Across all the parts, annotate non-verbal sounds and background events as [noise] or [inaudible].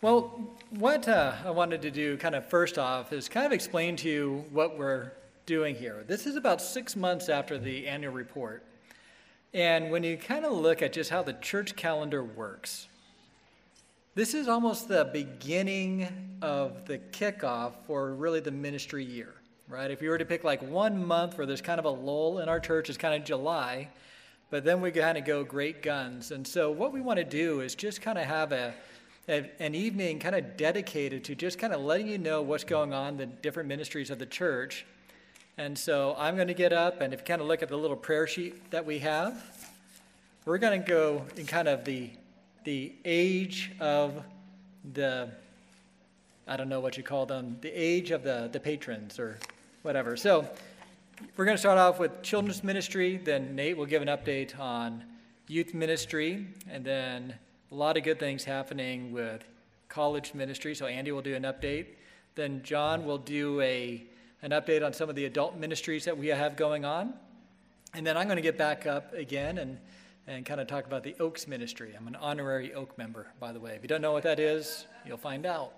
Well, what uh, I wanted to do, kind of first off, is kind of explain to you what we're doing here. This is about six months after the annual report. And when you kind of look at just how the church calendar works, this is almost the beginning of the kickoff for really the ministry year, right? If you were to pick like one month where there's kind of a lull in our church, it's kind of July, but then we kind of go great guns. And so what we want to do is just kind of have a an evening kind of dedicated to just kind of letting you know what's going on, the different ministries of the church. And so I'm going to get up, and if you kind of look at the little prayer sheet that we have, we're going to go in kind of the, the age of the, I don't know what you call them, the age of the, the patrons or whatever. So we're going to start off with children's ministry, then Nate will give an update on youth ministry, and then a lot of good things happening with college ministry. So Andy will do an update. Then John will do a an update on some of the adult ministries that we have going on. And then I'm going to get back up again and, and kind of talk about the Oaks ministry. I'm an honorary Oak member, by the way. If you don't know what that is, you'll find out.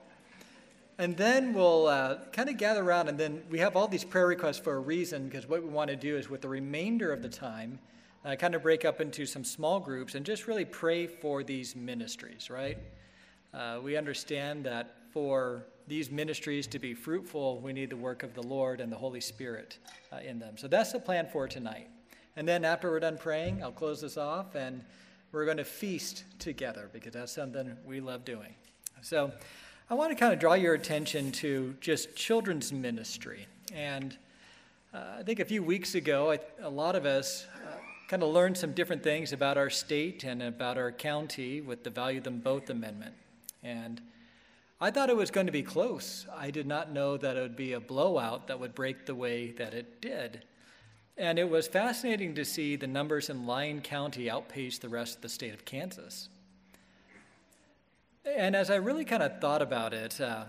And then we'll uh, kind of gather around, and then we have all these prayer requests for a reason, because what we want to do is with the remainder of the time, uh, kind of break up into some small groups and just really pray for these ministries, right? Uh, we understand that for these ministries to be fruitful, we need the work of the Lord and the Holy Spirit uh, in them. So that's the plan for tonight. And then after we're done praying, I'll close this off and we're going to feast together because that's something we love doing. So I want to kind of draw your attention to just children's ministry. And uh, I think a few weeks ago, I, a lot of us kind of learned some different things about our state and about our county with the Value Them Both Amendment. And I thought it was going to be close. I did not know that it would be a blowout that would break the way that it did. And it was fascinating to see the numbers in Lyon County outpace the rest of the state of Kansas. And as I really kind of thought about it, uh,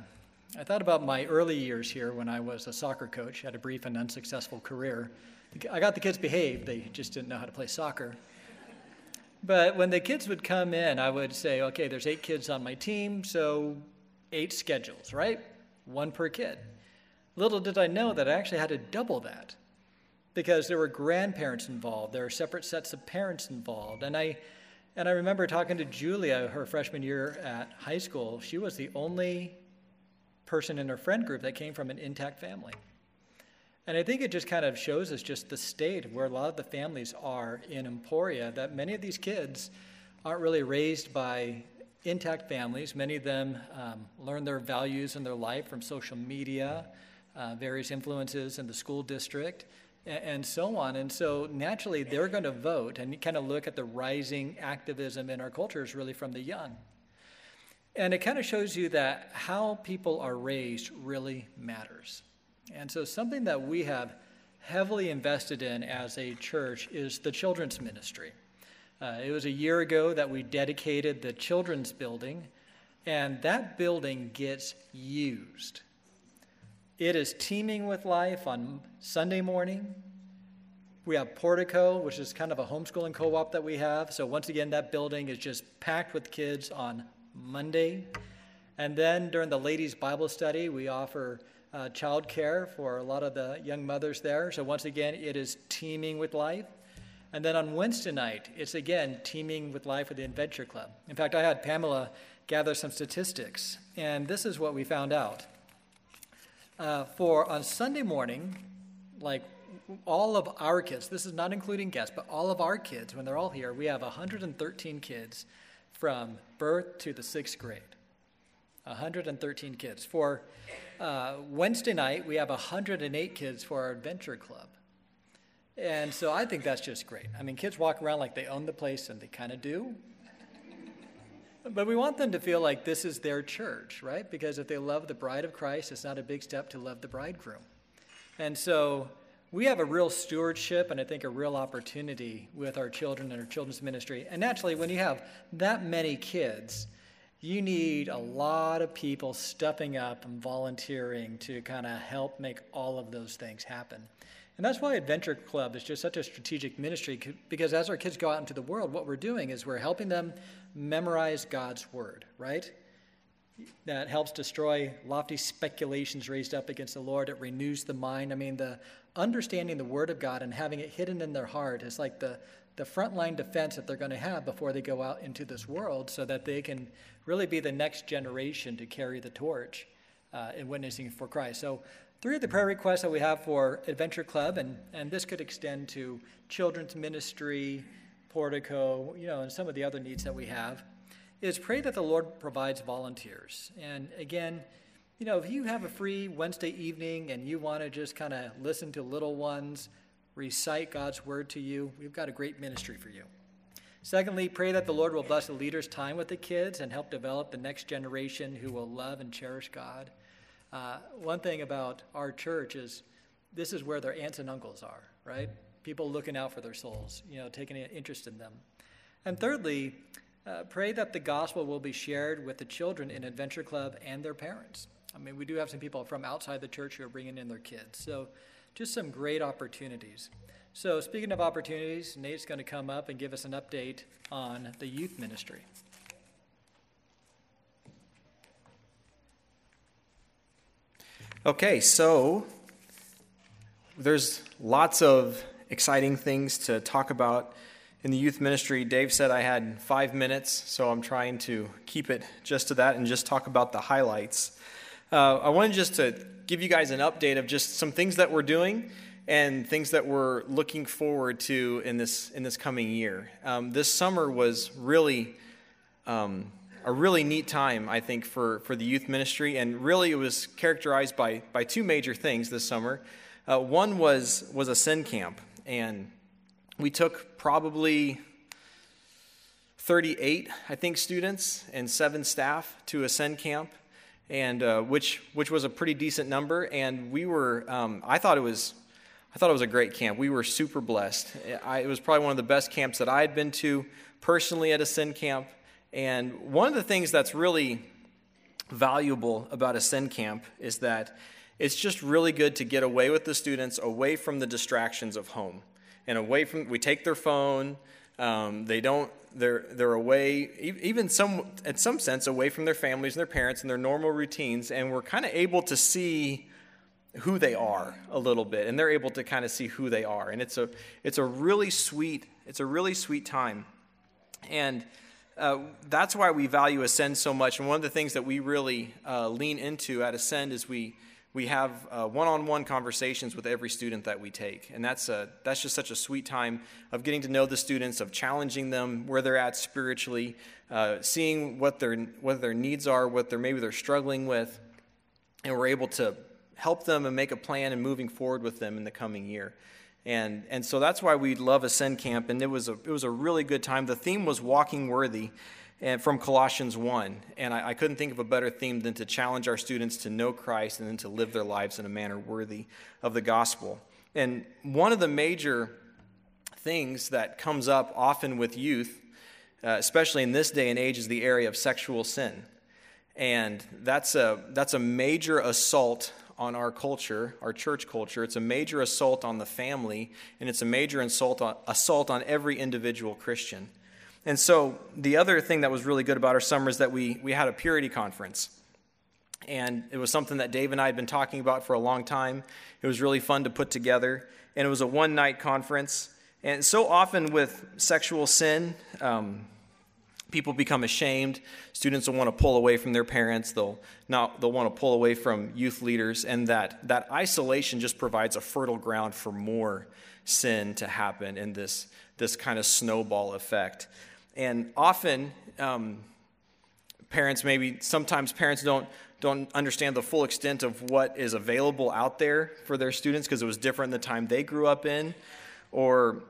I thought about my early years here when I was a soccer coach, had a brief and unsuccessful career. I got the kids behaved, they just didn't know how to play soccer. But when the kids would come in, I would say, okay, there's eight kids on my team, so eight schedules, right? One per kid. Little did I know that I actually had to double that because there were grandparents involved, there were separate sets of parents involved. And I, and I remember talking to Julia her freshman year at high school. She was the only person in her friend group that came from an intact family. And I think it just kind of shows us just the state where a lot of the families are in Emporia, that many of these kids aren't really raised by intact families. Many of them um, learn their values in their life from social media, uh, various influences in the school district, and, and so on. And so naturally, they're going to vote and kind of look at the rising activism in our culture is really from the young. And it kind of shows you that how people are raised really matters. And so, something that we have heavily invested in as a church is the children's ministry. Uh, it was a year ago that we dedicated the children's building, and that building gets used. It is teeming with life on Sunday morning. We have Portico, which is kind of a homeschooling co op that we have. So, once again, that building is just packed with kids on Monday. And then during the ladies' Bible study, we offer uh, childcare for a lot of the young mothers there. So, once again, it is teeming with life. And then on Wednesday night, it's again teeming with life with the Adventure Club. In fact, I had Pamela gather some statistics, and this is what we found out. Uh, for on Sunday morning, like all of our kids, this is not including guests, but all of our kids, when they're all here, we have 113 kids from birth to the sixth grade. 113 kids. For uh, Wednesday night, we have 108 kids for our adventure club. And so I think that's just great. I mean, kids walk around like they own the place, and they kind of do. But we want them to feel like this is their church, right? Because if they love the bride of Christ, it's not a big step to love the bridegroom. And so we have a real stewardship and I think a real opportunity with our children and our children's ministry. And naturally, when you have that many kids, you need a lot of people stepping up and volunteering to kind of help make all of those things happen. And that's why Adventure Club is just such a strategic ministry because as our kids go out into the world, what we're doing is we're helping them memorize God's word, right? that helps destroy lofty speculations raised up against the Lord. It renews the mind. I mean, the understanding the Word of God and having it hidden in their heart is like the, the frontline defense that they're going to have before they go out into this world so that they can really be the next generation to carry the torch uh, in witnessing for Christ. So, three of the prayer requests that we have for Adventure Club, and, and this could extend to children's ministry, portico, you know, and some of the other needs that we have, is pray that the Lord provides volunteers. And again, you know, if you have a free Wednesday evening and you want to just kind of listen to little ones recite God's word to you, we've got a great ministry for you. Secondly, pray that the Lord will bless the leaders' time with the kids and help develop the next generation who will love and cherish God. Uh, one thing about our church is this is where their aunts and uncles are, right? People looking out for their souls, you know, taking an interest in them. And thirdly, uh, pray that the gospel will be shared with the children in Adventure Club and their parents. I mean, we do have some people from outside the church who are bringing in their kids. So, just some great opportunities. So, speaking of opportunities, Nate's going to come up and give us an update on the youth ministry. Okay, so there's lots of exciting things to talk about in the youth ministry. Dave said I had five minutes, so I'm trying to keep it just to that and just talk about the highlights. Uh, I wanted just to give you guys an update of just some things that we're doing and things that we're looking forward to in this in this coming year. Um, this summer was really um, a really neat time, I think, for, for the youth ministry. And really, it was characterized by, by two major things this summer. Uh, one was, was Ascend camp. And we took probably 38, I think, students and seven staff to a camp. And uh, which which was a pretty decent number, and we were. Um, I thought it was I thought it was a great camp. We were super blessed. I, it was probably one of the best camps that I had been to personally at Ascend camp. And one of the things that's really valuable about Ascend camp is that it's just really good to get away with the students, away from the distractions of home, and away from. We take their phone. Um, they don't. They're they're away, even some in some sense, away from their families and their parents and their normal routines, and we're kind of able to see who they are a little bit, and they're able to kind of see who they are, and it's a it's a really sweet it's a really sweet time, and uh, that's why we value Ascend so much. And one of the things that we really uh, lean into at Ascend is we, we have one on one conversations with every student that we take. And that's, a, that's just such a sweet time of getting to know the students, of challenging them where they're at spiritually, uh, seeing what their, what their needs are, what they're, maybe they're struggling with. And we're able to help them and make a plan and moving forward with them in the coming year. And, and so that's why we love Ascend Camp, and it was, a, it was a really good time. The theme was Walking Worthy and from Colossians 1. And I, I, couldn't think of a better theme than to challenge our students to know Christ and then to live their lives in a manner worthy of the gospel. And one of the major things that comes up often with youth, uh, especially in this day and age, is the area of sexual sin. And that's a, that's a major assault on our culture, our church culture. It's a major assault on the family, and it's a major assault on, assault on every individual Christian. And so, the other thing that was really good about our summer is that we, we had a purity conference. And it was something that Dave and I had been talking about for a long time. It was really fun to put together. And it was a one night conference. And so often with sexual sin, um, people become ashamed. Students will want to pull away from their parents. They'll not. They'll want to pull away from youth leaders, and that that isolation just provides a fertile ground for more sin to happen in this this kind of snowball effect. And often, um, parents maybe sometimes parents don't don't understand the full extent of what is available out there for their students because it was different the time they grew up in, or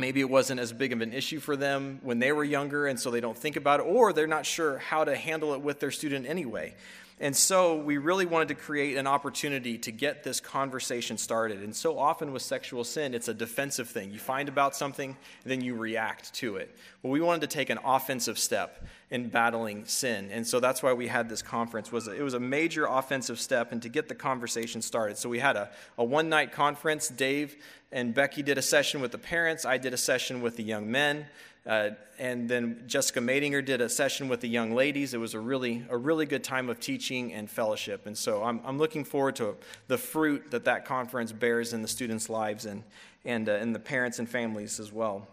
maybe it wasn't as big of an issue for them when they were younger and so they don't think about it or they're not sure how to handle it with their student anyway and so we really wanted to create an opportunity to get this conversation started. And so often with sexual sin, it's a defensive thing. You find about something, and then you react to it. Well, we wanted to take an offensive step in battling sin. And so that's why we had this conference. Was It was a major offensive step and to get the conversation started. So we had a, a one night conference. Dave and Becky did a session with the parents. I did a session with the young men. Uh, and then Jessica Madinger did a session with the young ladies. It was a really, a really good time of teaching and fellowship. And so I'm, I'm looking forward to the fruit that that conference bears in the students' lives and, and uh, in the parents and families as well.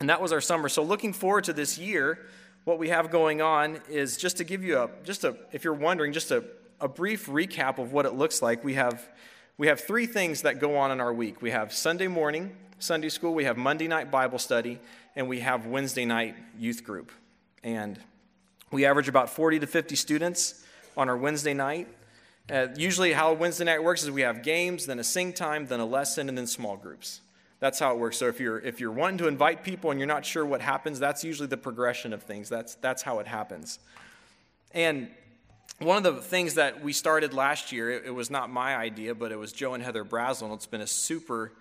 And that was our summer. So looking forward to this year, what we have going on is just to give you a, just a, if you're wondering, just a, a brief recap of what it looks like. We have, we have three things that go on in our week. We have Sunday morning, Sunday school, we have Monday night Bible study, and we have Wednesday night youth group. And we average about 40 to 50 students on our Wednesday night. Uh, usually, how Wednesday night works is we have games, then a sing time, then a lesson, and then small groups. That's how it works. So if you're if you're wanting to invite people and you're not sure what happens, that's usually the progression of things. That's that's how it happens. And one of the things that we started last year, it, it was not my idea, but it was Joe and Heather Brazel, and it's been a super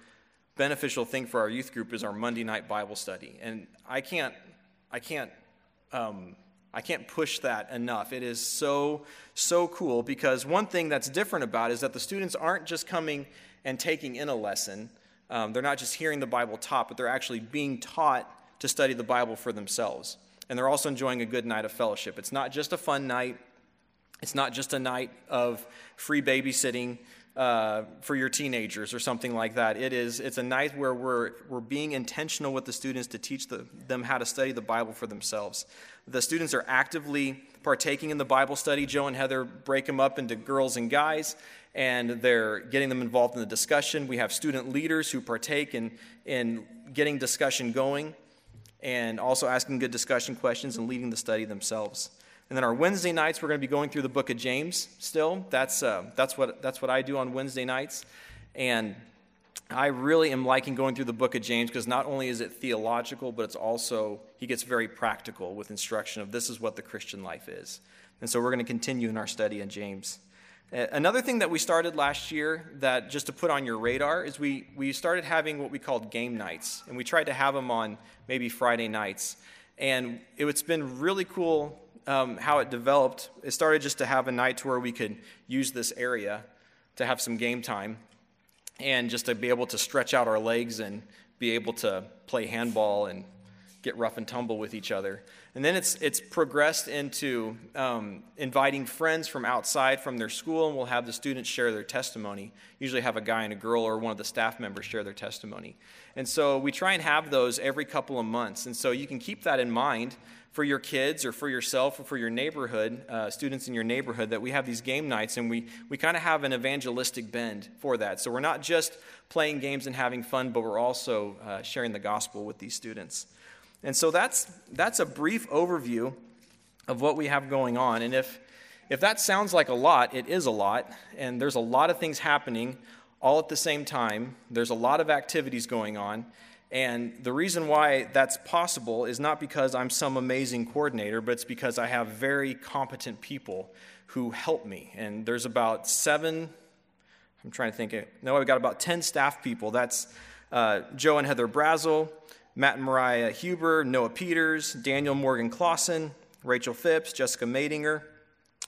beneficial thing for our youth group is our Monday night Bible study. And I can't, I can't, um, I can't push that enough. It is so, so cool because one thing that's different about is that the students aren't just coming and taking in a lesson. Um, they're not just hearing the Bible taught, but they're actually being taught to study the Bible for themselves. And they're also enjoying a good night of fellowship. It's not just a fun night, it's not just a night of free babysitting uh, for your teenagers or something like that. It is, it's a night where we're, we're being intentional with the students to teach the, them how to study the Bible for themselves. The students are actively partaking in the Bible study. Joe and Heather break them up into girls and guys, and they're getting them involved in the discussion. We have student leaders who partake in, in getting discussion going and also asking good discussion questions and leading the study themselves. And then our Wednesday nights, we're going to be going through the book of James still. That's, uh, that's, what, that's what I do on Wednesday nights. And I really am liking going through the book of James because not only is it theological, but it's also, he gets very practical with instruction of this is what the Christian life is. And so we're going to continue in our study in James. Another thing that we started last year that just to put on your radar is we, we started having what we called game nights. And we tried to have them on maybe Friday nights. And it's been really cool um, how it developed, it started just to have a night to where we could use this area to have some game time and just to be able to stretch out our legs and be able to play handball and get rough and tumble with each other. And then it's, it's progressed into um, inviting friends from outside from their school, and we'll have the students share their testimony. Usually have a guy and a girl or one of the staff members share their testimony. And so we try and have those every couple of months. And so you can keep that in mind for your kids or for yourself or for your neighborhood, uh, students in your neighborhood, that we have these game nights and we, we kind of have an evangelistic bend for that. So we're not just playing games and having fun, but we're also uh, sharing the gospel with these students. And so that's, that's a brief overview of what we have going on. And if, if that sounds like a lot, it is a lot. And there's a lot of things happening all at the same time, there's a lot of activities going on. And the reason why that's possible is not because I'm some amazing coordinator, but it's because I have very competent people who help me. And there's about seven, I'm trying to think, no, I've got about 10 staff people. That's uh, Joe and Heather Brazel, Matt and Mariah Huber, Noah Peters, Daniel Morgan Clausen, Rachel Phipps, Jessica Madinger.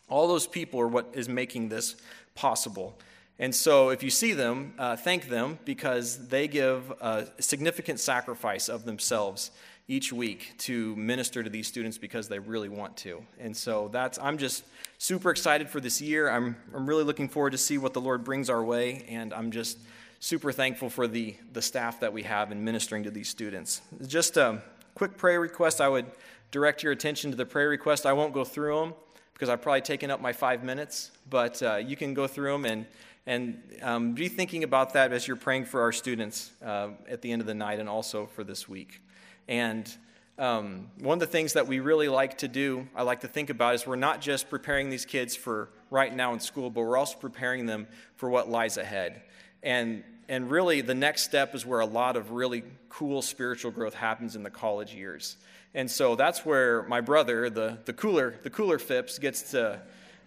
All those people are what is making this possible. And so, if you see them, uh, thank them because they give a significant sacrifice of themselves each week to minister to these students because they really want to. And so, that's I'm just super excited for this year. I'm, I'm really looking forward to see what the Lord brings our way, and I'm just super thankful for the, the staff that we have in ministering to these students. Just a quick prayer request. I would direct your attention to the prayer request. I won't go through them because I've probably taken up my five minutes, but uh, you can go through them and and um, be thinking about that as you're praying for our students uh, at the end of the night and also for this week. And um, one of the things that we really like to do, I like to think about, is we're not just preparing these kids for right now in school, but we're also preparing them for what lies ahead. And, and really, the next step is where a lot of really cool spiritual growth happens in the college years. And so that's where my brother, the, the cooler, the cooler Phipps, gets to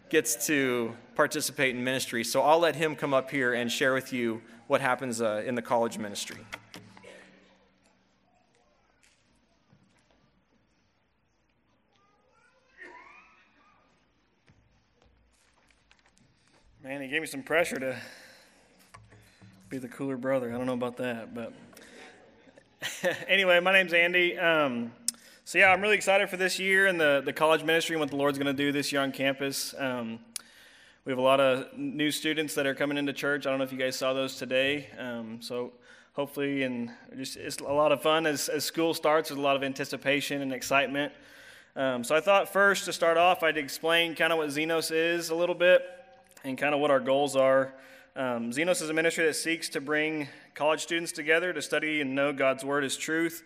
gets to participate in ministry. So I'll let him come up here and share with you what happens uh, in the college ministry. Man, he gave me some pressure to be the cooler brother. I don't know about that, but [laughs] anyway, my name's Andy. Um, So, yeah, I'm really excited for this year and the, the college ministry and what the Lord's going to do this year on campus. Um, we have a lot of new students that are coming into church. I don't know if you guys saw those today. Um, so, hopefully, and just it's a lot of fun as, as school starts. There's a lot of anticipation and excitement. Um, so, I thought first to start off, I'd explain kind of what Xenos is a little bit and kind of what our goals are. Um, Xenos is a ministry that seeks to bring college students together to study and know God's Word as truth.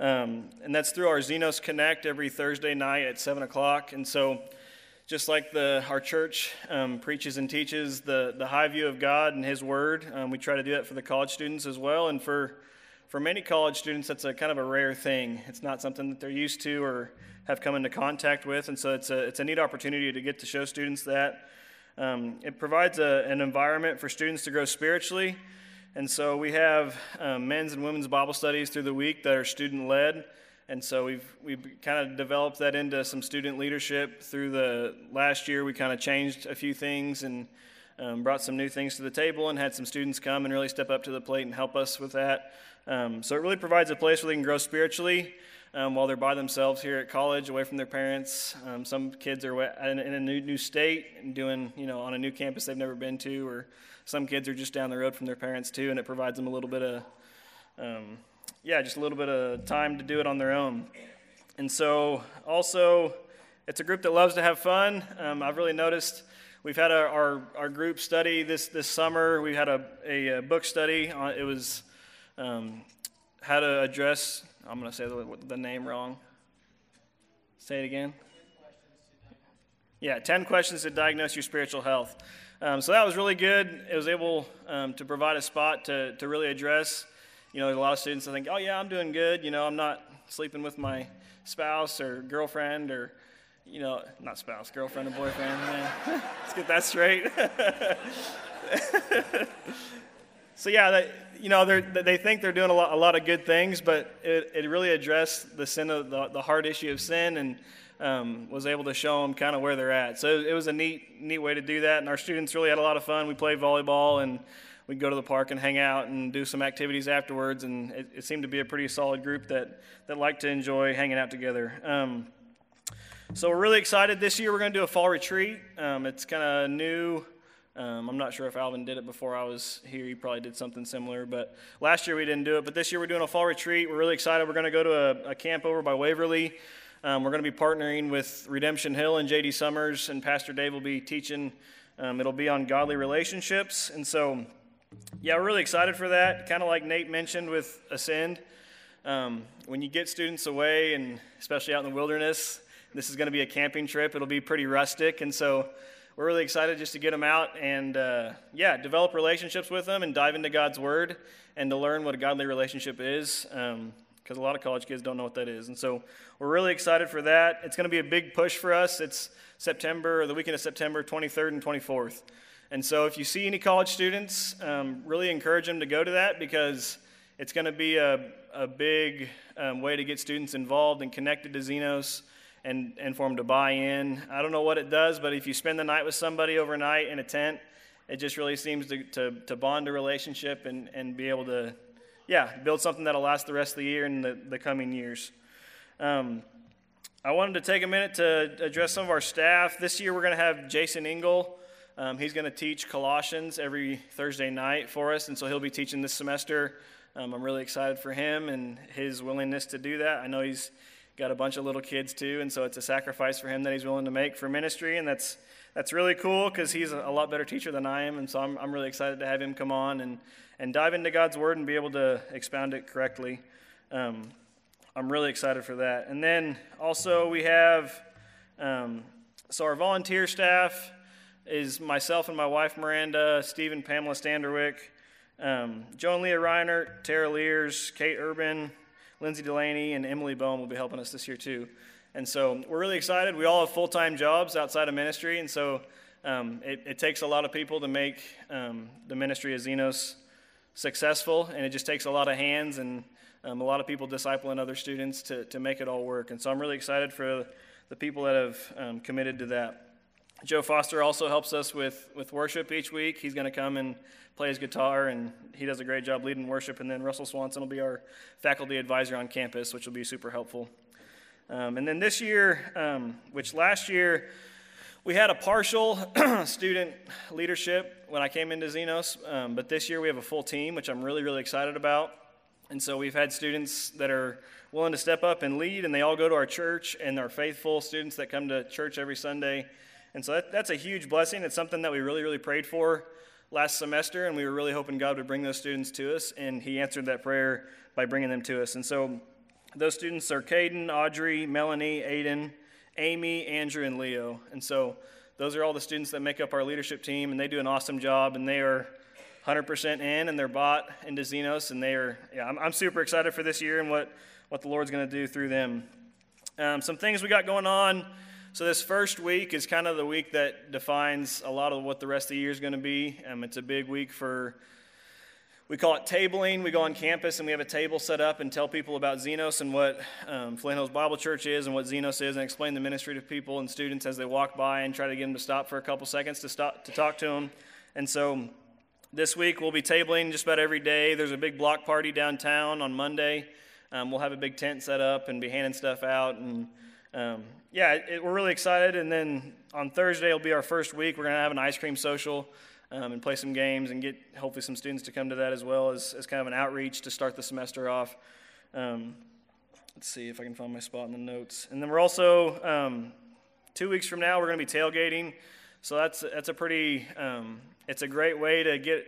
Um, and that's through our Xenos Connect every Thursday night at 7 o'clock. And so, just like the, our church um, preaches and teaches the, the high view of God and His Word, um, we try to do that for the college students as well. And for, for many college students, that's a kind of a rare thing. It's not something that they're used to or have come into contact with. And so, it's a, it's a neat opportunity to get to show students that. Um, it provides a, an environment for students to grow spiritually and so we have um, men's and women's Bible studies through the week that are student led. And so we've, we've kind of developed that into some student leadership through the last year. We kind of changed a few things and um, brought some new things to the table and had some students come and really step up to the plate and help us with that. Um, so it really provides a place where they can grow spiritually um, while they're by themselves here at college, away from their parents. Um, some kids are in, in a new, new state and doing, you know, on a new campus they've never been to, or some kids are just down the road from their parents too, and it provides them a little bit of, um, yeah, just a little bit of time to do it on their own. And so, also, it's a group that loves to have fun. Um, I've really noticed we've had our, our, our, group study this, this summer. We had a, a, a book study. On, it was um, how to address, I'm going to say the, the name wrong. Say it again. Yeah, 10 questions to diagnose your spiritual health. Um, so that was really good. It was able um, to provide a spot to, to really address. You know, there's a lot of students that think, oh, yeah, I'm doing good. You know, I'm not sleeping with my spouse or girlfriend or, you know, not spouse, girlfriend or boyfriend. [laughs] Let's get that straight. [laughs] so, yeah, they, you know, they think they're doing a lot, a lot of good things, but it, it really addressed the sin of the, the hard issue of sin and um, was able to show them kind of where they're at. So it was a neat, neat way to do that. And our students really had a lot of fun. We played volleyball and we'd go to the park and hang out and do some activities afterwards. And it, it seemed to be a pretty solid group that, that liked to enjoy hanging out together. Um, so we're really excited. This year we're going to do a fall retreat. Um, it's kind of new. Um, I'm not sure if Alvin did it before I was here. He probably did something similar. But last year we didn't do it. But this year we're doing a fall retreat. We're really excited. We're going to go to a, a camp over by Waverly. Um, we're going to be partnering with Redemption Hill and JD Summers, and Pastor Dave will be teaching. Um, it'll be on godly relationships. And so, yeah, we're really excited for that. Kind of like Nate mentioned with Ascend. Um, when you get students away, and especially out in the wilderness, this is going to be a camping trip. It'll be pretty rustic. And so, we're really excited just to get them out and, uh, yeah, develop relationships with them and dive into God's Word and to learn what a godly relationship is. Um, because a lot of college kids don't know what that is. And so we're really excited for that. It's going to be a big push for us. It's September, the weekend of September 23rd and 24th. And so if you see any college students, um, really encourage them to go to that because it's going to be a, a big um, way to get students involved and connected to Xenos and, and for them to buy in. I don't know what it does, but if you spend the night with somebody overnight in a tent, it just really seems to, to, to bond a relationship and, and be able to yeah, build something that'll last the rest of the year and the, the coming years. Um, I wanted to take a minute to address some of our staff. This year we're going to have Jason Engel. Um, he's going to teach Colossians every Thursday night for us, and so he'll be teaching this semester. Um, I'm really excited for him and his willingness to do that. I know he's got a bunch of little kids too, and so it's a sacrifice for him that he's willing to make for ministry, and that's that's really cool because he's a lot better teacher than I am, and so I'm, I'm really excited to have him come on and, and dive into God's Word and be able to expound it correctly. Um, I'm really excited for that. And then also we have, um, so our volunteer staff is myself and my wife Miranda, Stephen, Pamela Standerwick, um, Joan Leah Reiner, Tara Lears, Kate Urban, Lindsay Delaney, and Emily Bohm will be helping us this year too. And so we're really excited. We all have full time jobs outside of ministry, and so um, it, it, takes a lot of people to make um, the ministry of Xenos successful, and it just takes a lot of hands and um, a lot of people discipling other students to, to make it all work. And so I'm really excited for the people that have um, committed to that. Joe Foster also helps us with, with worship each week. He's going to come and play his guitar, and he does a great job leading worship. And then Russell Swanson will be our faculty advisor on campus, which will be super helpful. Um, and then this year, um, which last year we had a partial [clears throat] student leadership when I came into Xenos, um, but this year we have a full team, which I'm really, really excited about. And so we've had students that are willing to step up and lead, and they all go to our church and are faithful students that come to church every Sunday. And so that, that's a huge blessing. It's something that we really, really prayed for last semester, and we were really hoping God would bring those students to us, and He answered that prayer by bringing them to us. And so those students are Caden, Audrey, Melanie, Aiden, Amy, Andrew, and Leo. And so those are all the students that make up our leadership team, and they do an awesome job, and they are 100% in, and they're bought into Xenos, and they are, yeah, I'm, I'm super excited for this year and what, what the Lord's going to do through them. Um, some things we got going on. So, this first week is kind of the week that defines a lot of what the rest of the year is going to be. Um, it's a big week for we call it tabling. We go on campus and we have a table set up and tell people about Xenos and what um, Flint Hills Bible Church is and what Xenos is and explain the ministry to people and students as they walk by and try to get them to stop for a couple seconds to stop to talk to them. And so this week we'll be tabling just about every day. There's a big block party downtown on Monday. Um, we'll have a big tent set up and be handing stuff out and um, yeah, it, we're really excited. And then on Thursday will be our first week. We're going to have an ice cream social um, and play some games and get hopefully some students to come to that as well as, as kind of an outreach to start the semester off. Um, let's see if I can find my spot in the notes. And then we're also, um, two weeks from now, we're going to be tailgating. So that's, that's a pretty, um, it's a great way to get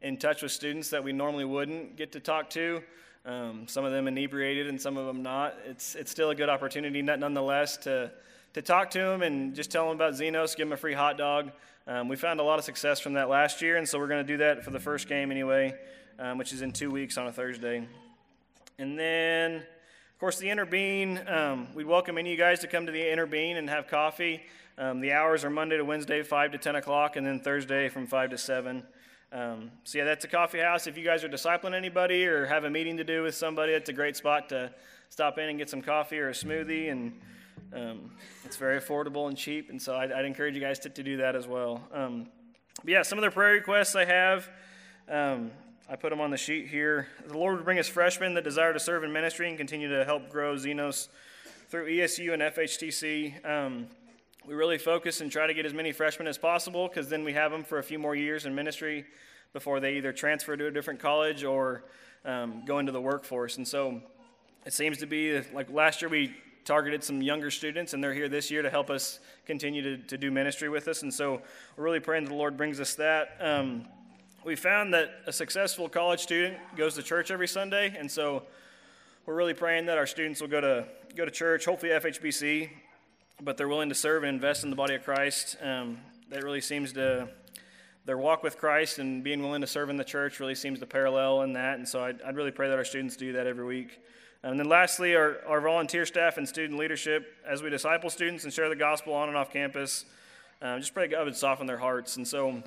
in touch with students that we normally wouldn't get to talk to. Um, some of them inebriated and some of them not. It's, it's still a good opportunity, nonetheless, to, to talk to them and just tell them about Xenos, give them a free hot dog. Um, we found a lot of success from that last year, and so we're going to do that for the first game anyway, um, which is in two weeks on a Thursday. And then, of course, the Interbean. Um, we'd welcome any of you guys to come to the Interbean and have coffee. Um, the hours are Monday to Wednesday, 5 to 10 o'clock, and then Thursday from 5 to 7. Um, so, yeah, that's a coffee house. If you guys are discipling anybody or have a meeting to do with somebody, it's a great spot to stop in and get some coffee or a smoothie and um, it's very affordable and cheap, and so I'd, I'd encourage you guys to, to, do that as well. Um, yeah, some of the prayer requests I have, um, I put them on the sheet here. The Lord would bring us freshmen that desire to serve in ministry and continue to help grow Xenos through ESU and FHTC. We really focus and try to get as many freshmen as possible because then we have them for a few more years in ministry before they either transfer to a different college or um, go into the workforce. And so it seems to be like last year we targeted some younger students, and they're here this year to help us continue to, to do ministry with us. And so we're really praying that the Lord brings us that. Um, we found that a successful college student goes to church every Sunday, and so we're really praying that our students will go to go to church, hopefully FHBC, but they're willing to serve and invest in the body of Christ. Um, that really seems to their walk with Christ and being willing to serve in the church really seems to parallel in that. And so I'd, I'd really pray that our students do that every week. And then lastly, our, our volunteer staff and student leadership, as we disciple students and share the gospel on and off campus, uh, just pray God would soften their hearts. And so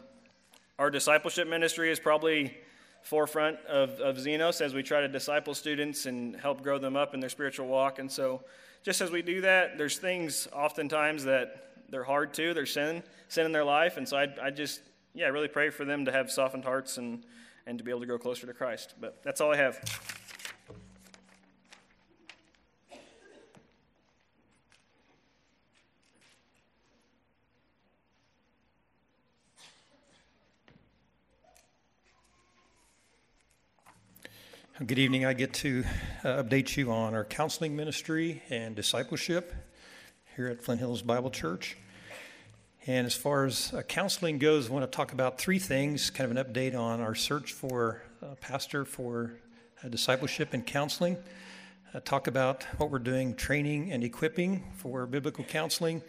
our discipleship ministry is probably forefront of, of Xenos as we try to disciple students and help grow them up in their spiritual walk. And so just as we do that, there's things oftentimes that they're hard to, there's sin, sin in their life. And so I, I just, yeah, I really pray for them to have softened hearts and, and to be able to grow closer to Christ. But that's all I have. Good evening. I get to uh, update you on our counseling ministry and discipleship here at Flint Hills Bible Church. And as far as uh, counseling goes, I want to talk about three things kind of an update on our search for a pastor for uh, discipleship and counseling. Uh, talk about what we're doing, training and equipping for biblical counseling.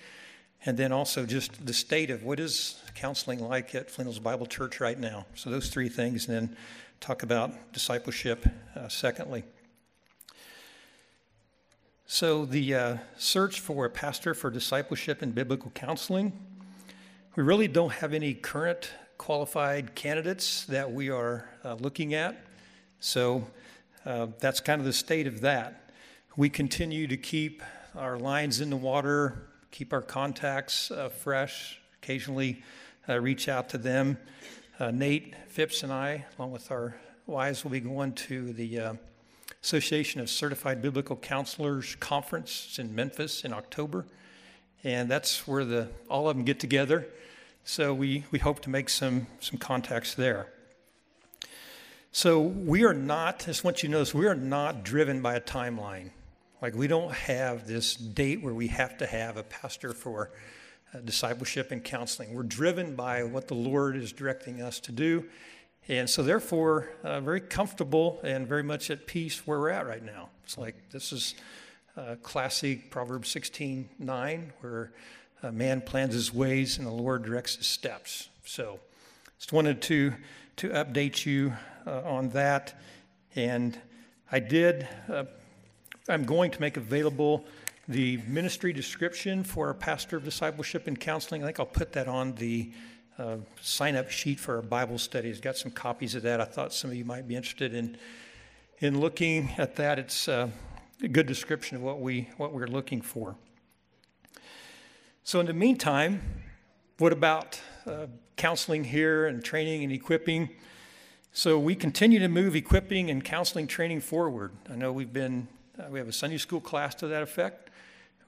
And then also just the state of what is counseling like at Flint Hills Bible Church right now. So, those three things. And then talk about discipleship uh, secondly. So, the uh, search for a pastor for discipleship and biblical counseling, we really don't have any current qualified candidates that we are uh, looking at. So, uh, that's kind of the state of that. We continue to keep our lines in the water, keep our contacts uh, fresh, occasionally uh, reach out to them. Uh, Nate Phipps and I, along with our wives, will be going to the uh, Association of Certified Biblical Counselors Conference. In Memphis in October. And that's where the, all of them get together. So we, we hope to make some, some contacts there. So we are not, I just want you to notice, we are not driven by a timeline. Like we don't have this date where we have to have a pastor for discipleship and counseling. We're driven by what the Lord is directing us to do. And so, therefore, uh, very comfortable and very much at peace where we're at right now. It's like this is uh, classic Proverbs 16 9, where a man plans his ways and the Lord directs his steps. So, just wanted to, to update you uh, on that. And I did, uh, I'm going to make available the ministry description for our pastor of discipleship and counseling. I think I'll put that on the uh, sign up sheet for our Bible study. It's got some copies of that. I thought some of you might be interested in, in looking at that. It's uh, a good description of what, we, what we're looking for. So, in the meantime, what about uh, counseling here and training and equipping? So, we continue to move equipping and counseling training forward. I know we've been, uh, we have a Sunday school class to that effect.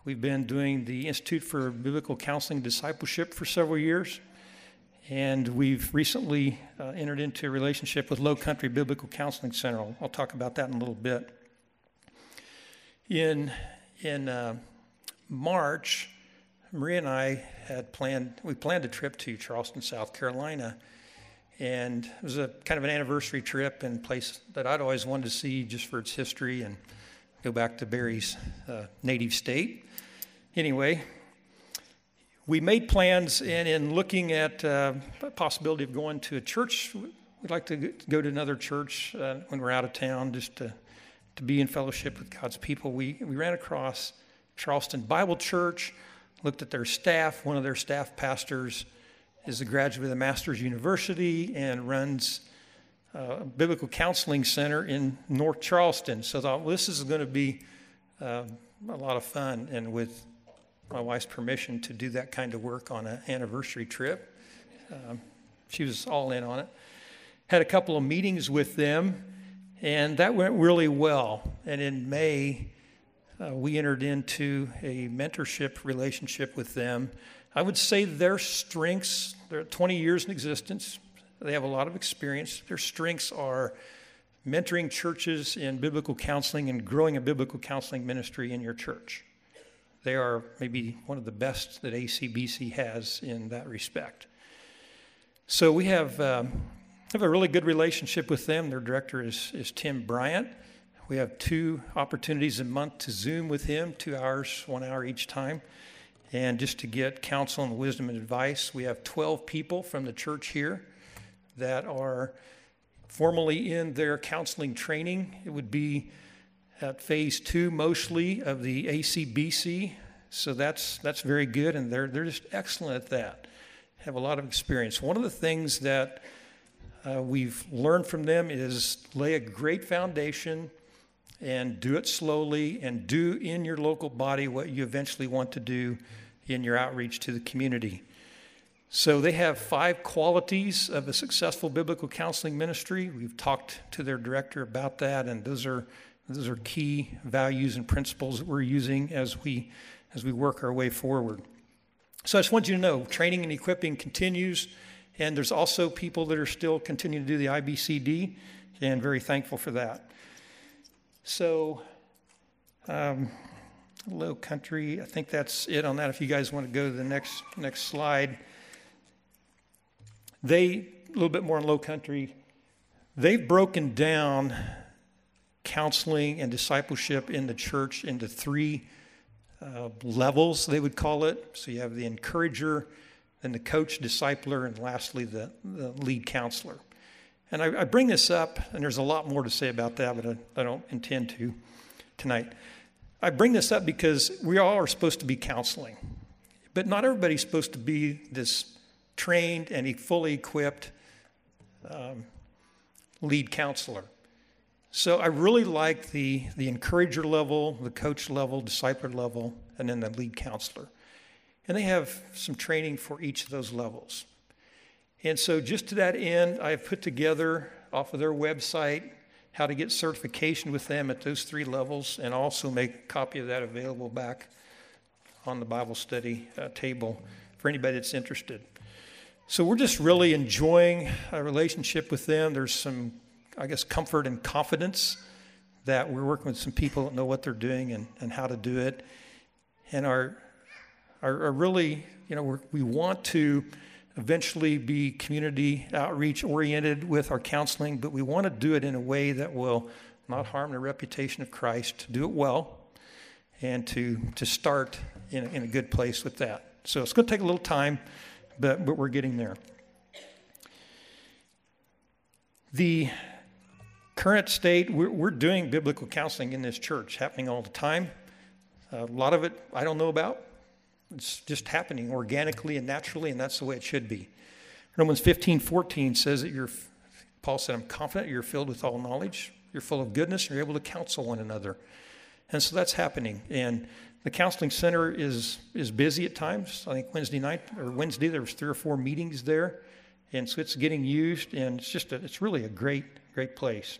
We've been doing the Institute for Biblical Counseling Discipleship for several years. And we've recently uh, entered into a relationship with Low Country Biblical Counseling Center. I'll, talk about that in a little bit. In, in uh, March, Maria and I had planned, we planned a trip to Charleston, South Carolina. And it was a kind of an anniversary trip and place that I'd always wanted to see just for its history and go back to Barry's uh, native state. Anyway, we made plans, and in looking at uh, possibility of going to a church, we'd like to go to another church uh, when we're out of town, just to to be in fellowship with God's people. We we ran across Charleston Bible Church, looked at their staff. One of their staff pastors is a graduate of the Masters University and runs uh, a biblical counseling center in North Charleston. So I thought well, this is going to be uh, a lot of fun, and with my wife's permission to do that kind of work on an anniversary trip. Um, she was all in on it. Had a couple of meetings with them, and that went really well. And in May, uh, we entered into a mentorship relationship with them. I would say their strengths, they're 20 years in existence, they have a lot of experience. Their strengths are mentoring churches in biblical counseling and growing a biblical counseling ministry in your church. They are maybe one of the best that ACBC has in that respect. So we have, um, have a really good relationship with them. Their director is, is Tim Bryant. We have two opportunities a month to Zoom with him, two hours, one hour each time. And just to get counsel and wisdom and advice, we have 12 people from the church here that are formally in their counseling training. It would be at phase two mostly of the ACBC. So that's, that's very good, and they're, they're just excellent at that. Have a lot of experience. One of the things that uh, we've learned from them is lay a great foundation and do it slowly and do in your local body what you eventually want to do in your outreach to the community. So they have five qualities of a successful biblical counseling ministry. We've talked to their director about that, and those are those are key values and principles that we're using as we, as we work our way forward. So I just want you to know training and equipping continues, and there's also people that are still continuing to do the IBCD, and very thankful for that. So, um, low country, I think that's it on that. If you guys want to go to the next next slide, they a little bit more on low country. They've broken down counseling and discipleship in the church into three uh, levels, they would call it. So you have the encourager, then the coach, discipler, and lastly, the, the lead counselor. And I, I, bring this up, and there's a lot more to say about that, but I, I don't intend to tonight. I bring this up because we all are supposed to be counseling, but not everybody's supposed to be this trained and fully equipped um, lead counselor. So I really like the, the encourager level, the coach level, discipler level, and then the lead counselor. And they have some training for each of those levels. And so, just to that end, I have put together off of their website how to get certification with them at those three levels, and also make a copy of that available back on the Bible study uh, table for anybody that's interested. So we're just really enjoying a relationship with them. There's some, I guess, comfort and confidence that we're working with some people that know what they're doing and, and how to do it. And are, are, are really, you know, we want to eventually be community outreach oriented with our counseling, but we want to do it in a way that will not harm the reputation of Christ, to do it well, and to, to start in, in a good place with that. So it's going to take a little time but, but we're getting there. The current state, we're, we're doing biblical counseling in this church, happening all the time. A lot of it I don't know about. It's just happening organically and naturally, and that's the way it should be. Romans 15, 14 says that you're, Paul said, I'm confident you're filled with all knowledge, you're full of goodness, and you're able to counsel one another. And so that's happening. And the counseling center is, is busy at times. I think Wednesday night or Wednesday there was three or four meetings there. And so it's getting used and it's just a, it's really a great, great place.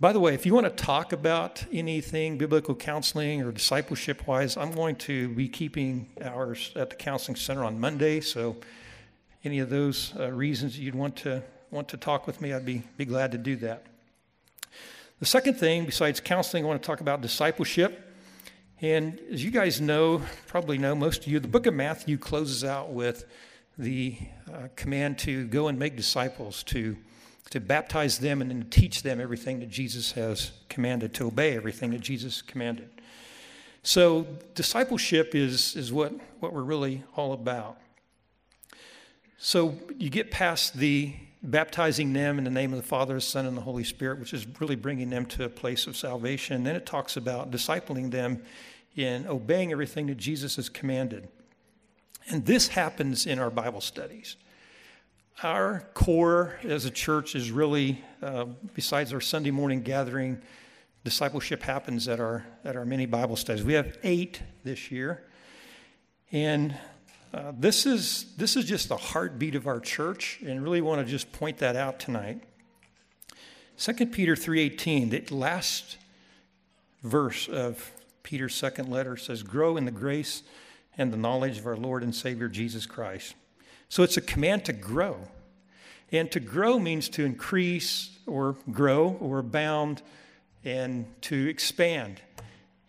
By the way, if you want to talk about anything biblical counseling or discipleship wise, I'm going to be keeping hours at the counseling center on Monday. So any of those uh, reasons you'd want to want to talk with me, I'd be, be glad to do that. The second thing, besides counseling, I want to talk about discipleship. And as you guys know, probably know, most of you, the book of Matthew closes out with the uh, command to go and make disciples, to, to baptize them and then teach them everything that Jesus has commanded, to obey everything that Jesus commanded. So, discipleship is, is what, what we're really all about. So, you get past the baptizing them in the name of the Father, the Son, and the Holy Spirit, which is really bringing them to a place of salvation. Then it talks about discipling them in obeying everything that Jesus has commanded. And this happens in our Bible studies. Our core as a church is really, uh, besides our Sunday morning gathering, discipleship happens at our, at our mini Bible studies. We have eight this year. And uh, this, is, this is just the heartbeat of our church, and really want to just point that out tonight. 2 Peter 3.18, the last verse of Peter's second letter says, Grow in the grace and the knowledge of our Lord and Savior Jesus Christ. So it's a command to grow. And to grow means to increase or grow or abound and to expand.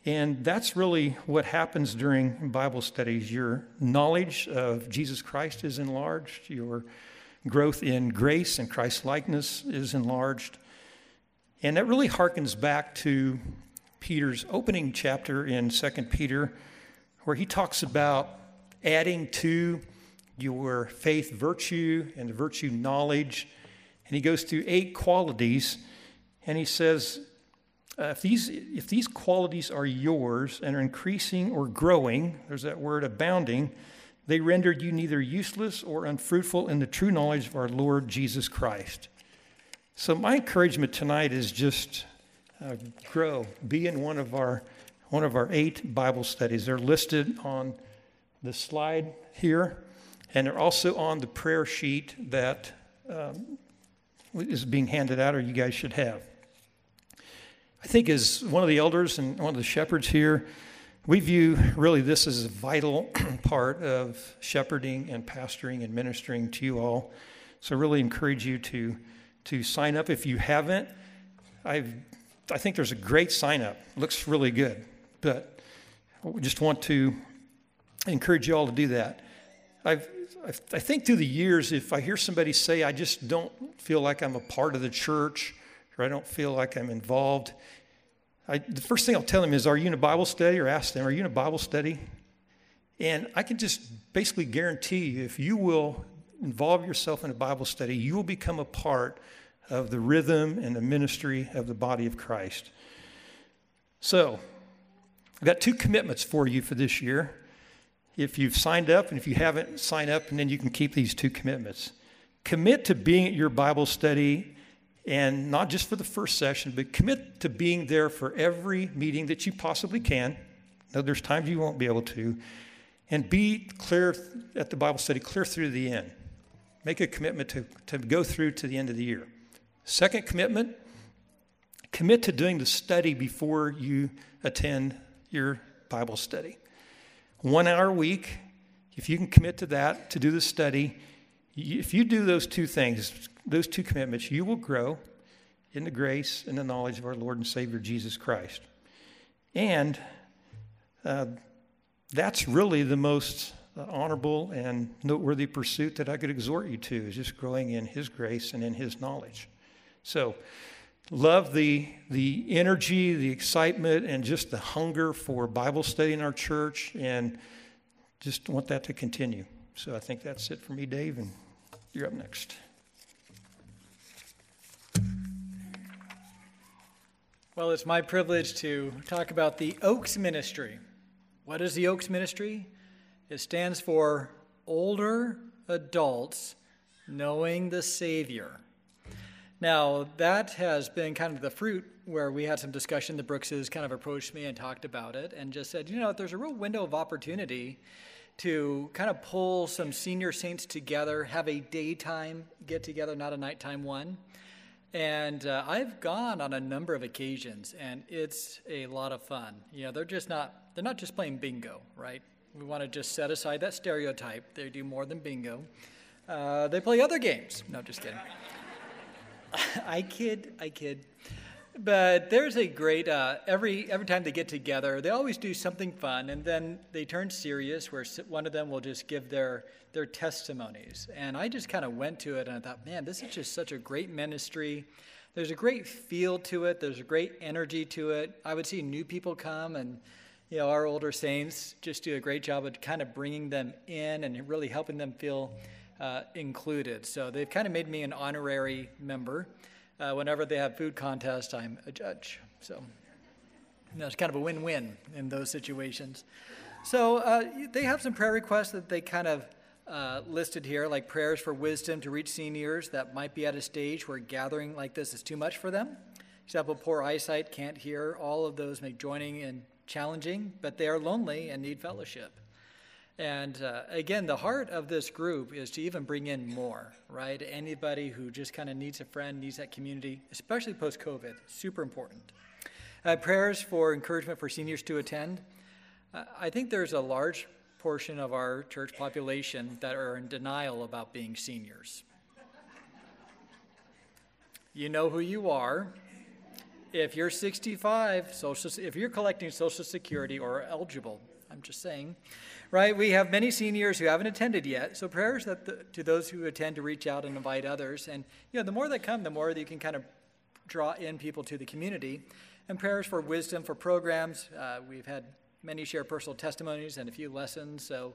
And that's really what happens during Bible studies. Your knowledge of Jesus Christ is enlarged, your growth in grace and Christ likeness is enlarged. And that really harkens back to Peter's opening chapter in 2 Peter, where he talks about adding to your faith virtue and the virtue knowledge. And he goes through eight qualities, and he says, uh, if, these, if these qualities are yours and are increasing or growing, there's that word abounding, they rendered you neither useless or unfruitful in the true knowledge of our Lord Jesus Christ. So, my encouragement tonight is just uh, grow. Be in one of our one of our eight Bible studies. They're listed on the slide here, and they're also on the prayer sheet that um, is being handed out, or you guys should have. I think as one of the elders and one of the shepherds here, we view really this as a vital [clears throat] part of shepherding and pastoring and ministering to you all. So I really encourage you to to sign up if you haven't. I've I think there's a great sign up. Looks really good. But we just want to encourage you all to do that. I've, I think through the years, if I hear somebody say, I just don't feel like I'm a part of the church or I don't feel like I'm involved, I, the first thing I'll tell them is, Are you in a Bible study? Or ask them, Are you in a Bible study? And I can just basically guarantee you, if you will involve yourself in a Bible study, you will become a part of the rhythm and the ministry of the body of Christ. So, I've got two commitments for you for this year. If you've signed up, and if you haven't, sign up, and then you can keep these two commitments. Commit to being at your Bible study, and not just for the first session, but commit to being there for every meeting that you possibly can. Now, there's times you won't be able to. And be clear at the Bible study, clear through the end. Make a commitment to, to go through to the end of the year. Second commitment commit to doing the study before you attend your Bible study. One hour a week, if you can commit to that, to do the study, if you do those two things, those two commitments, you will grow in the grace and the knowledge of our Lord and Savior Jesus Christ. And uh, that's really the most uh, honorable and noteworthy pursuit that I could exhort you to is just growing in His grace and in His knowledge. So, love the, the energy, the excitement, and just the hunger for Bible study in our church, and just want that to continue. So, I think that's it for me, Dave, and you're up next. Well, it's my privilege to talk about the Oaks Ministry. What is the Oaks Ministry? It stands for Older Adults Knowing the Savior. Now, that has been kind of the fruit where we had some discussion. The Brookses kind of approached me and talked about it and just said, you know, there's a real window of opportunity to kind of pull some senior saints together, have a daytime get together, not a nighttime one. And uh, I've gone on a number of occasions, and it's a lot of fun. You know, they're just not they're not just playing bingo, right? We want to just set aside that stereotype. They do more than bingo. Uh, they play other games. No, just kidding. [laughs] I kid, I kid. But there's a great uh, every every time they get together, they always do something fun, and then they turn serious. Where one of them will just give their their testimonies, and I just kind of went to it and I thought, man, this is just such a great ministry. There's a great feel to it. There's a great energy to it. I would see new people come, and you know, our older saints just do a great job of kind of bringing them in and really helping them feel uh, included. So they've kind of made me an honorary member. Uh, whenever they have food contests, I'm a judge. So you know, it's kind of a win-win in those situations. So uh, they have some prayer requests that they kind of uh, listed here, like prayers for wisdom to reach seniors that might be at a stage where gathering like this is too much for them. Example, poor eyesight, can't hear. All of those make joining in challenging, but they are lonely and need fellowship. And uh, again, the heart of this group is to even bring in more, right? Anybody who just kind of needs a friend, needs that community, especially post COVID, super important. Uh, prayers for encouragement for seniors to attend. Uh, I think there's a large portion of our church population that are in denial about being seniors. You know who you are. If you're 65, social, if you're collecting Social Security or eligible, I'm just saying, right? We have many seniors who haven't attended yet. So prayers that the, to those who attend to reach out and invite others. And you know, the more that come, the more that you can kind of draw in people to the community. And prayers for wisdom for programs. Uh, we've had many share personal testimonies and a few lessons. So,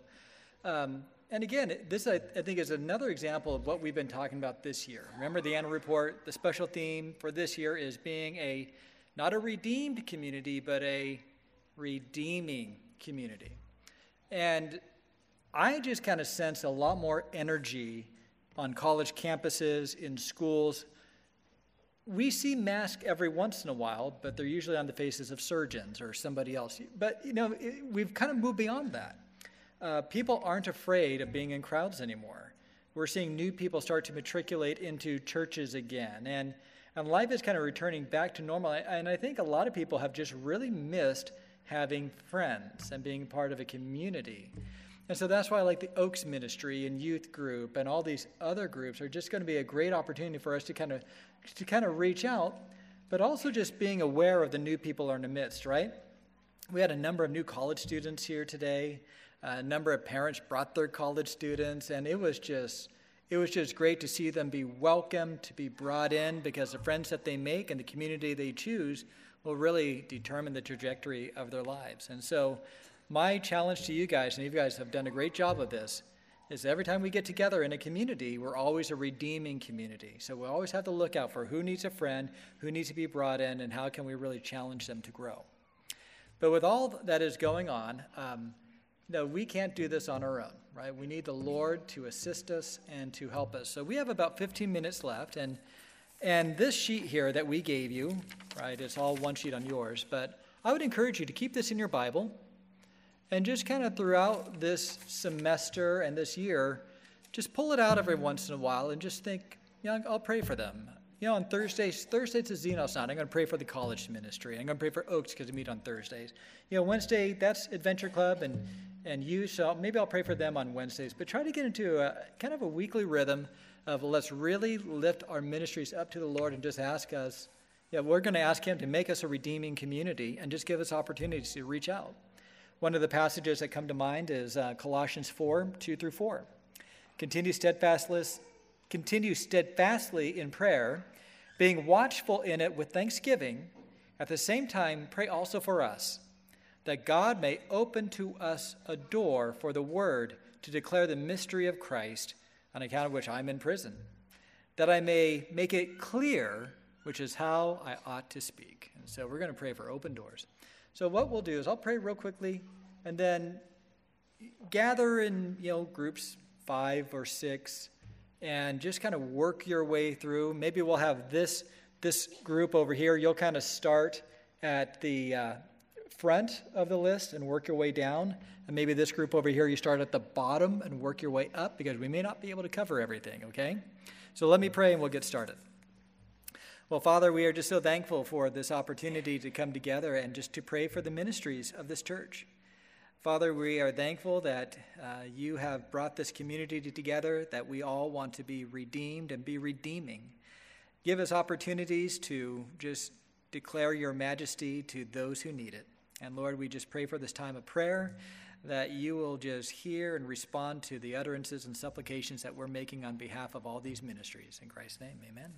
um, and again, this I, I think is another example of what we've been talking about this year. Remember the annual report. The special theme for this year is being a not a redeemed community, but a redeeming community. And I just kind of sense a lot more energy on college campuses, in schools. We see masks every once in a while, but they're usually on the faces of surgeons or somebody else. But, you know, it, we've kind of moved beyond that. Uh, people aren't afraid of being in crowds anymore. We're seeing new people start to matriculate into churches again. And, and life is kind of returning back to normal. And I think a lot of people have just really missed having friends and being part of a community. And so that's why I like the Oaks Ministry and youth group and all these other groups are just going to be a great opportunity for us to kind of to kind of reach out, but also just being aware of the new people are in the midst, right? We had a number of new college students here today. A number of parents brought their college students, and it was just it was just great to see them be welcomed, to be brought in, because the friends that they make and the community they choose will really determine the trajectory of their lives. And so, my challenge to you guys, and you guys have done a great job of this, is every time we get together in a community, we're always a redeeming community. So we always have to look out for who needs a friend, who needs to be brought in, and how can we really challenge them to grow. But with all that is going on, um, no, we can't do this on our own, right? We need the Lord to assist us and to help us. So we have about 15 minutes left, and and this sheet here that we gave you, right, it's all one sheet on yours, but I would encourage you to keep this in your Bible and just kind of throughout this semester and this year, just pull it out every once in a while and just think, yeah, I'll pray for them. you know, on Thursdays, Thursdays is Xenos night. I'm going to pray for the college ministry. I'm going to pray for Oaks because we meet on Thursdays. You know, Wednesday, that's Adventure Club and, and you, so maybe I'll pray for them on Wednesdays. But try to get into a kind of a weekly rhythm of let's really lift our ministries up to the Lord and just ask us, yeah, we're going to ask Him to make us a redeeming community and just give us opportunities to reach out. One of the passages that come to mind is uh, Colossians 4 2 through 4. Continue steadfastly, continue steadfastly in prayer, being watchful in it with thanksgiving. At the same time, pray also for us, that God may open to us a door for the word to declare the mystery of Christ, on account of which I'm in prison, that I may make it clear which is how I ought to speak. And so we're going to pray for open doors. So what we'll do is I'll pray real quickly and then gather in, you know, groups five or six and just kind of work your way through. Maybe we'll have this this group over here. You'll kind of start at the uh, front of the list and work your way down. And maybe this group over here, you start at the bottom and work your way up because we may not be able to cover everything, okay? So let me pray and we'll get started. Well, Father, we are just so thankful for this opportunity to come together and just to pray for the ministries of this church. Father, we are thankful that uh, you have brought this community together, that we all want to be redeemed and be redeeming. Give us opportunities to just declare your majesty to those who need it. And Lord, we just pray for this time of prayer that you will just hear and respond to the utterances and supplications that we're making on behalf of all these ministries. In Christ's name, amen.